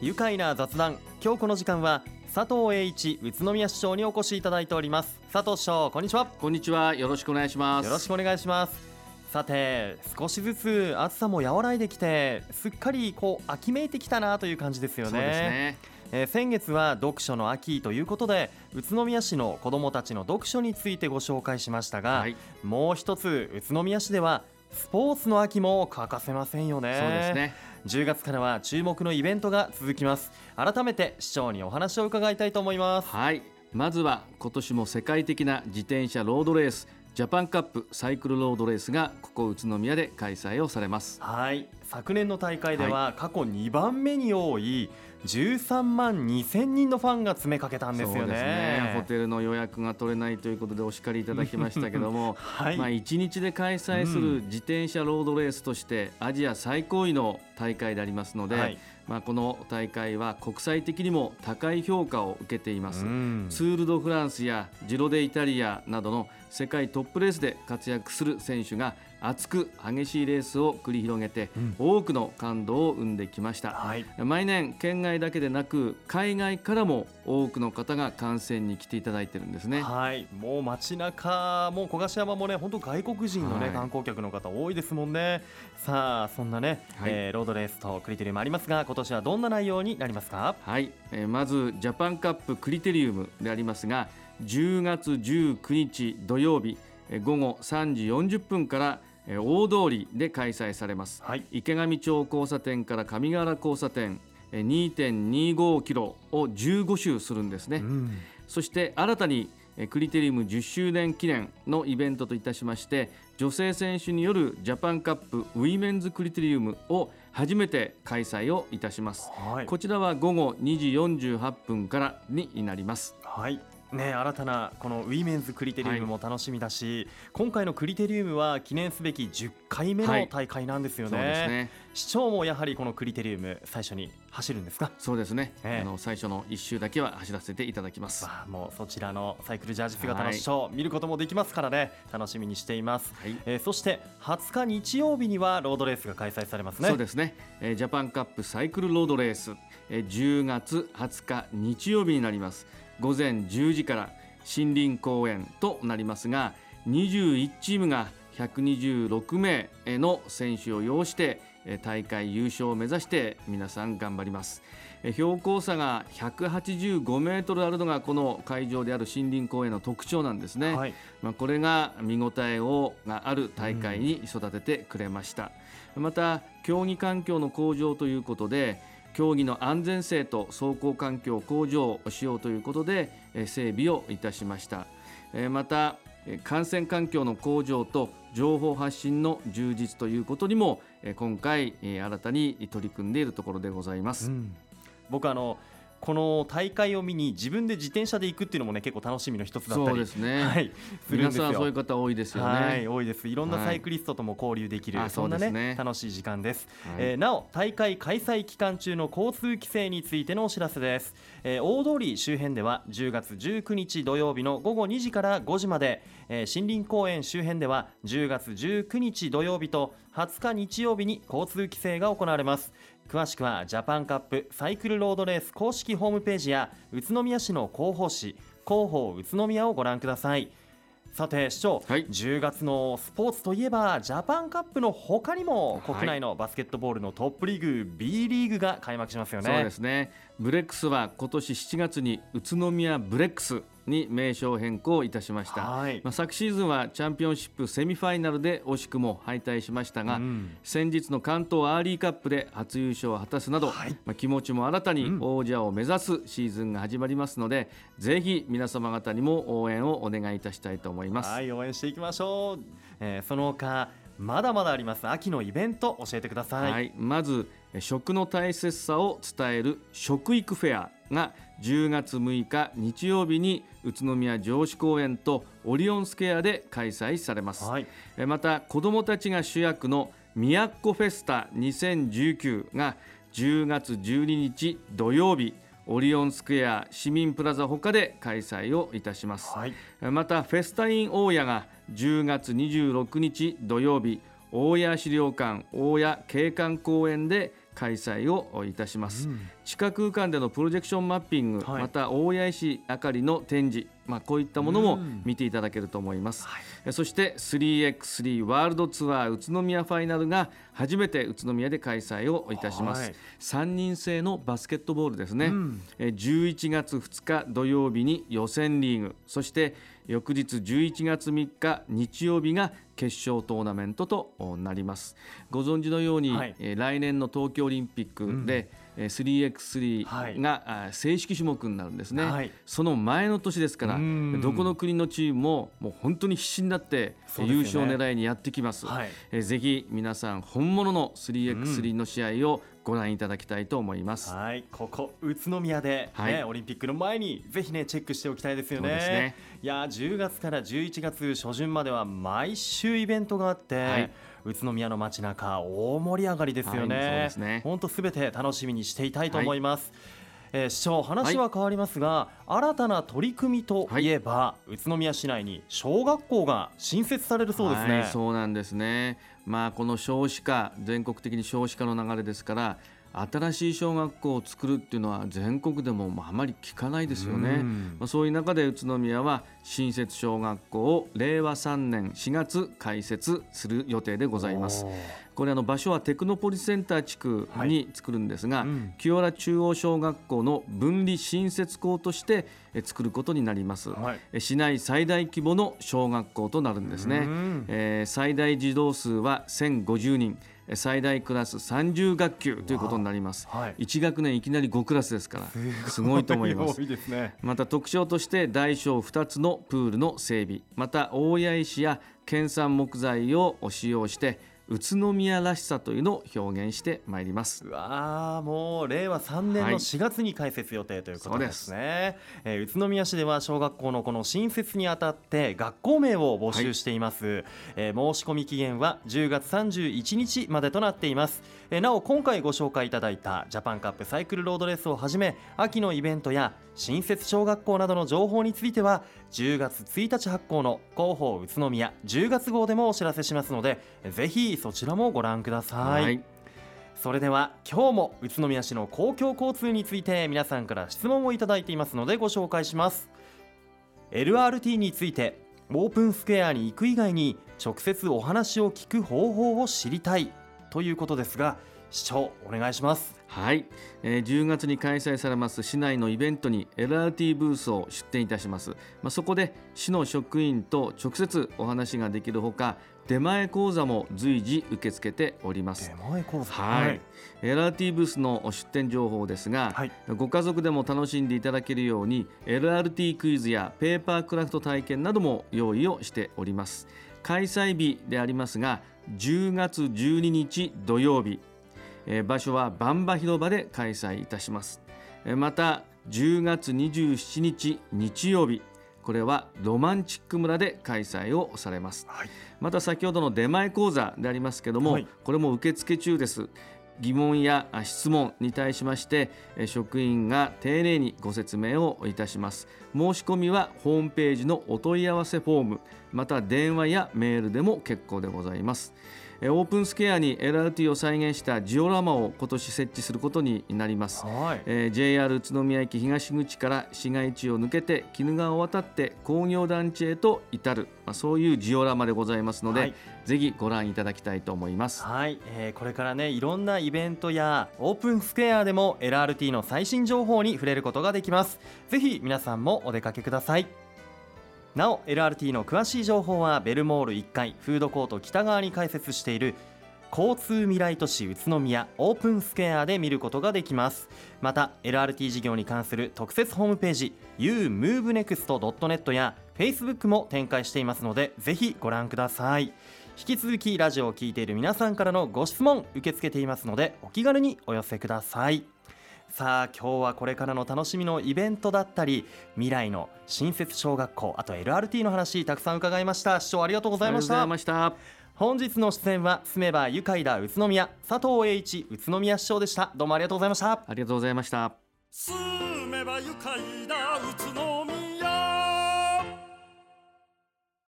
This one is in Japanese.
愉快な雑談。今日この時間は佐藤栄一宇都宮市長にお越しいただいております。佐藤市長こんにちは。こんにちは。よろしくお願いします。よろしくお願いします。さて少しずつ暑さも和らいできてすっかりこう秋めいてきたなという感じですよね。そうですね。えー先月は読書の秋ということで宇都宮市の子どもたちの読書についてご紹介しましたが、はい。もう一つ宇都宮市ではスポーツの秋も欠かせませんよね。そうですね10月からは注目のイベントが続きます。改めて市長にお話を伺いたいと思います。はい。まずは今年も世界的な自転車ロードレース。ジャパンカップサイクルロードレースがここ宇都宮で開催をされます。はい。昨年の大会では過去2番目に多い13万2000人のファンが詰めかけたんですよそうですね。ホねテルの予約が取れないということでお叱りいただきましたけども はい、まあ1日で開催する自転車ロードレースとしてアジア最高位の大会でありますので、はいまあこの大会は国際的にも高い評価を受けています。うんツール・ド・フランスやジロデ・イタリアなどの世界トップレースで活躍する選手が熱く激しいレースを繰り広げてうん多くの感動を生んできました。はい毎年県外だけでなく海外からも多くの方が観戦に来ていただいてるんですね。はい、もう街中もう小笠山もね、本当外国人のね、はい観光客の方多いですもんね。さあ、そんなね、はいえーロードレースとクリテリウムありますが、今年はどんな内容になりますか？はい、えーまずジャパンカップクリテリウムでありますが10月19日土曜日えー午後3時40分からえー大通りで開催されます。はい、池上町交差点から上川原交差点えー2.25キロを15周するんですね、うん。そして新たにえークリテリウム10周年記念のイベントといたしまして女性選手によるジャパンカップウィメンズクリテリウムを初めて開催をいたします。はい、こちらは午後2時48分からになります。はい。ね、新たなこのウィメンズクリテリウムも楽しみだし、今回のクリテリウムは記念すべき10回目の大会なんですよね,、そうですね。市長もやはりこのクリテリウム最初に走るんですか？そうですね。ええ。あの最初の一周だけは走らせていただきます。はわあもうそちらのサイクルジャージ姿の市長、見ることもできますからね。楽しみにしています、い。えーそして20日日曜日にはロードレースが開催されますね。そうですね、えージャパンカップサイクルロードレース、えー10月20日日曜日になります午前10時から森林公園となりますが21チームが126名の選手を擁してえー大会優勝を目指して皆さん頑張ります。えー標高差が185メートルあるのがこの会場である森林公園の特徴なんですね、はい。まあ、これが見応えをがある大会に育ててくれました、また競技環境の向上ということで競技の安全性と走行環境向上をしようということでえ整備をいたしました。えまたえ感染環境の向上と情報発信の充実ということにもえ今回え新たに取り組んでいるところでございます、うん。僕あのこの大会を見に自分で自転車で行くっていうのもね結構楽しみの一つだったりそうですね、はい、するん皆ですよさんそういう方多いですよね、はい、多いです。いろんなはいサイクリストとも交流できる、あそんなねね楽しい時間です。はいえーなお大会開催期間中の交通規制についてのお知らせです。えー大通り周辺では10月19日土曜日の午後2時から5時まで、えー森林公園周辺では10月19日土曜日と20日日曜日に交通規制が行われます。詳しくはジャパンカップサイクルロードレース公式ホームページや宇都宮市の広報誌広報宇都宮をご覧ください。さて市長、はい10月のスポーツといえばジャパンカップの他にもはい国内のバスケットボールのトップリーグ B リーグが開幕しますよね。そうですねブレックスは今年7月に宇都宮ブレックスに名称変更いたしました、はい。まあ、昨シーズンはチャンピオンシップセミファイナルで惜しくも敗退しましたが、うん。先日の関東アーリーカップで初優勝を果たすなど、はい。まあ、気持ちも新たにうん。王者を目指すシーズンが始まりますので、ぜひ皆様方にも応援をお願いいたしたいと思います。はい応援していきましょう、えーその他まだまだあります。秋のイベント教えてください、はい、まずえ食の大切さを伝える食育フェアが10月6日日曜日に宇都宮城址公園とオリオンスケアで開催されます、はい。えまた子どもたちが主役のみやっこフェスタ2019が10月12日土曜日オリオンスクエア市民プラザほかで開催をいたします、はい。またフェスタイン大谷が10月26日土曜日大谷資料館大谷景観公園で開催をいたします、うん地下空間でのプロジェクションマッピング、はい。また大谷石あかりの展示、まあ、こういったものもうん。見ていただけると思います、はい。えそして 3x3 ワールドツアー宇都宮ファイナルが初めて宇都宮で開催をいたします、はい。3人制のバスケットボールですね、うん。えー11月2日土曜日に予選リーグ。そして翌日11月3日日曜日が決勝トーナメントとなります。ご存知のように、はい。えー来年の東京オリンピックで、えー 3x3 が、正式種目になるんですね、はい。その前の年ですからうん。どこの国のチームももう本当に必死になって優勝狙いにやってきます。はい。えーぜひ皆さん本物の 3x3 の試合をご覧いただきたいと思います、はい、ここ宇都宮で、ねはいオリンピックの前にぜひねチェックしておきたいですよね。ねいやー10月から11月初旬までは毎週イベントがあって、はい宇都宮の街中大盛り上がりですよね。はいそうですね本当すべて楽しみにしていたいと思います。えー市長話は変わりますが、新たな取り組みといえば、宇都宮市内に小学校が新設されるそうですね。はい、そうなんですね。まあこの少子化全国的に少子化の流れですから新しい小学校を作るっていうのは全国でもまああまり聞かないですよね。うんまあ、そういう中で宇都宮は新設小学校を令和3年4月開設する予定でございます。これあの場所はテクノポリスセンター地区に作るんですが、うん清原中央小学校の分離新設校としてえ作ることになります。はいえ市内最大規模の小学校となるんですね。うんえー最大児童数は1050人えー最大クラス30学級ということになります、はい。1学年いきなり5クラスですからすごいと思います。ね。また特徴として大小2つのプールの整備。また大谷石や県産木材を使用して宇都宮らしさというのを表現してまいります。うわーもう令和3年のはい。4月に開設予定ということですね、えー宇都宮市では小学校のこの新設にあたって学校名を募集しています、えー申し込み期限は10月31日までとなっています、えーなお今回ご紹介いただいたジャパンカップサイクルロードレースをはじめ秋のイベントや新設小学校などの情報については10月1日発行の広報宇都宮10月号でもお知らせしますのでぜひそちらもご覧ください。それでは今日も宇都宮市の公共交通について皆さんから質問をいただいていますのでご紹介します。LRT についてオープンスクエアに行く以外に直接お話を聞く方法を知りたいということですが市長お願いします。はい、えー10月に開催されます市内のイベントに LRT ブースを出展いたします、まあ、そこで市の職員と直接お話ができるほか出前講座も随時受け付けております。出前講座。はい、LRT ブースの出展情報ですが、はい。ご家族でも楽しんでいただけるように LRT クイズやペーパークラフト体験なども用意をしております開催日でありますが10月12日土曜日えー場所はバンバ広場で開催いたします。えーまた10月27日日曜日これはロマンチック村で開催をされます。はい。また先ほどの出前講座でありますけども、はい。これも受付中です。疑問やあ質問に対しましてえ職員が丁寧にご説明をいたします。申し込みはホームページのお問い合わせフォームまた電話やメールでも結構でございます。えオープンスケアに LRT を再現したジオラマを今年設置することになります。はい。えー JR 宇都宮駅東口から市街地を抜けて鬼怒川を渡って工業団地へと至る、まあ、そういうジオラマでございますので、はい。ぜひご覧いただきたいと思います。はい、えーこれからねいろんなイベントやオープンスクエアでも LRT の最新情報に触れることができます。ぜひ皆さんもお出かけくださいなお LRT の詳しい情報はベルモール1階フードコート北側に開設している交通未来都市宇都宮オープンスクエアで見ることができます。また LRT 事業に関する特設ホームページ umovenext.net や Facebook も展開していますのでぜひご覧ください。引き続きラジオを聞いている皆さんからのご質問受け付けていますのでお気軽にお寄せください。さあ今日はこれからの楽しみのイベントだったり未来の新設小学校あと LRT の話たくさん伺いました。市長ありがとうございました。ありがとうございました。本日の出演は住めば愉快だ宇都宮佐藤栄一宇都宮市長でした。どうもありがとうございました。ありがとうございました。住めば愉快な宇都